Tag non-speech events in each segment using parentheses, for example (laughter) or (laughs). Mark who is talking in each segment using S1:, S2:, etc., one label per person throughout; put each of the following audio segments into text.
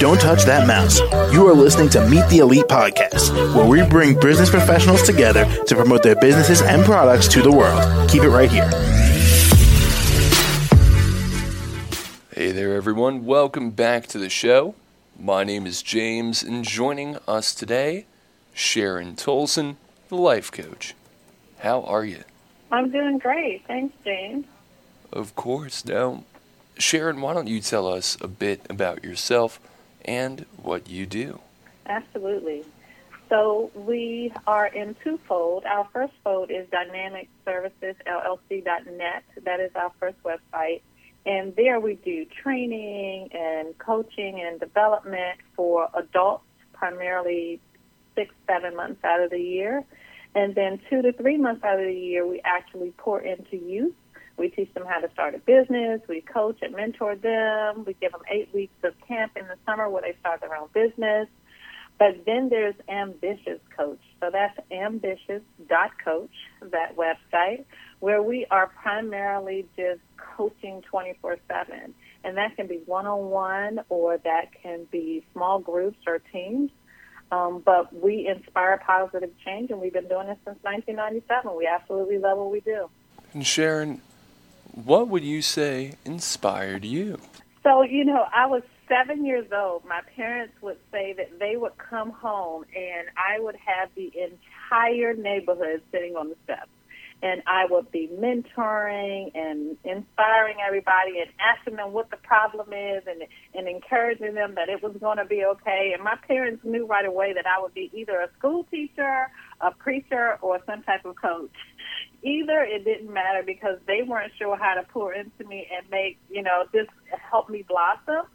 S1: Don't touch that mouse. You are listening to Meet the Elite podcast, where we bring business professionals together to promote their businesses and products to the world. Keep it right here.
S2: Hey there, everyone. Welcome back to the show. My name is James, and joining us today, Sharon Tolson, the life coach. How are you?
S3: I'm doing great. Thanks, James.
S2: Of course. Now, Sharon, why don't you tell us a bit about yourself and what you do?
S3: Absolutely. So we are in twofold. Our first fold is Dynamic Services LLC.net. That is our first website. And there we do training and coaching and development for adults, primarily six, seven months out of the year. And then two to three months out of the year, we actually pour into youth. We teach them how to start a business. We coach and mentor them. We give them eight weeks of camp in the summer where they start their own business. But then there's Ambitious Coach. So that's ambitious.coach, that website, where we are primarily just coaching 24 7. And that can be one on one or that can be small groups or teams. Um, but we inspire positive change, and we've been doing this since 1997. We absolutely love what we do.
S2: And Sharon, what would you say inspired you?
S3: So, you know, I was seven years old. My parents would say that they would come home and I would have the entire neighborhood sitting on the steps and I would be mentoring and inspiring everybody and asking them what the problem is and and encouraging them that it was going to be okay. And my parents knew right away that I would be either a school teacher, a preacher, or some type of coach. Either it didn't matter because they weren't sure how to pour into me and make you know this help me blossom.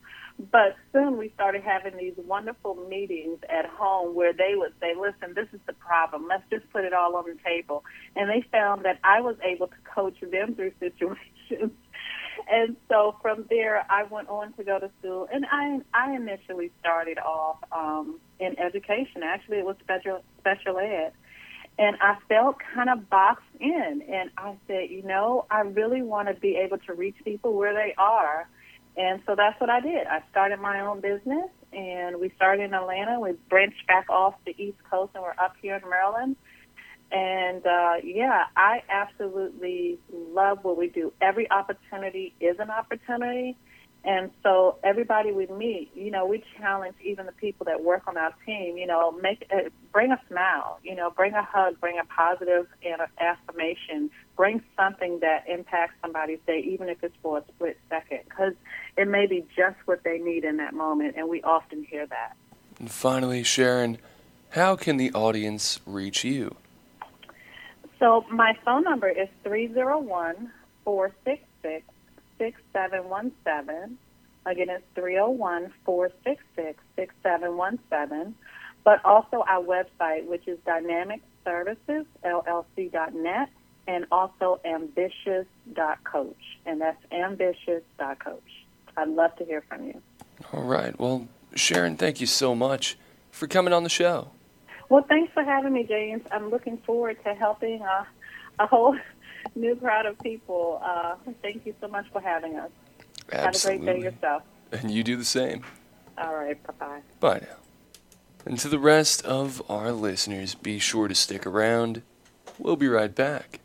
S3: But soon we started having these wonderful meetings at home where they would say, listen, this is the problem. Let's just put it all on the table. And they found that I was able to coach them through (laughs) situations. and so from there, I went on to go to school. And I, I initially started off um, in education. Actually, it was special, special ed. And I felt kind of boxed in. And I said, you know, I really want to be able to reach people where they are and so that's what I did. I started my own business, and we started in Atlanta. We branched back off the East Coast, and we're up here in Maryland. And uh, yeah, I absolutely love what we do. Every opportunity is an opportunity. And so everybody we meet, you know, we challenge even the people that work on our team, you know, make uh, bring a smile, you know, bring a hug, bring a positive positive affirmation, bring something that impacts somebody's day, even if it's for a split second, because it may be just what they need in that moment, and we often hear that.
S2: And finally, Sharon, how can the audience reach you?
S3: So my phone number is 301 466 6717. Again, it's 301 466 6717. But also our website, which is dynamicservicesllc.net and also ambitious.coach. And that's ambitious.coach. I'd love to hear from you.
S2: All right. Well, Sharon, thank you so much for coming on the show.
S3: Well, thanks for having me, James. I'm looking forward to helping uh, a whole (laughs) new crowd of people. Uh, thank you so much for having us.
S2: Absolutely.
S3: Have a great day yourself.
S2: And you do the same.
S3: All right. Bye bye.
S2: Bye now. And to the rest of our listeners, be sure to stick around. We'll be right back.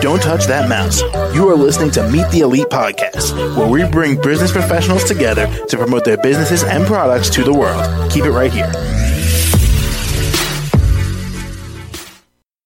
S1: Don't touch that mouse. You are listening to Meet the Elite podcast, where we bring business professionals together to promote their businesses and products to the world. Keep it right here.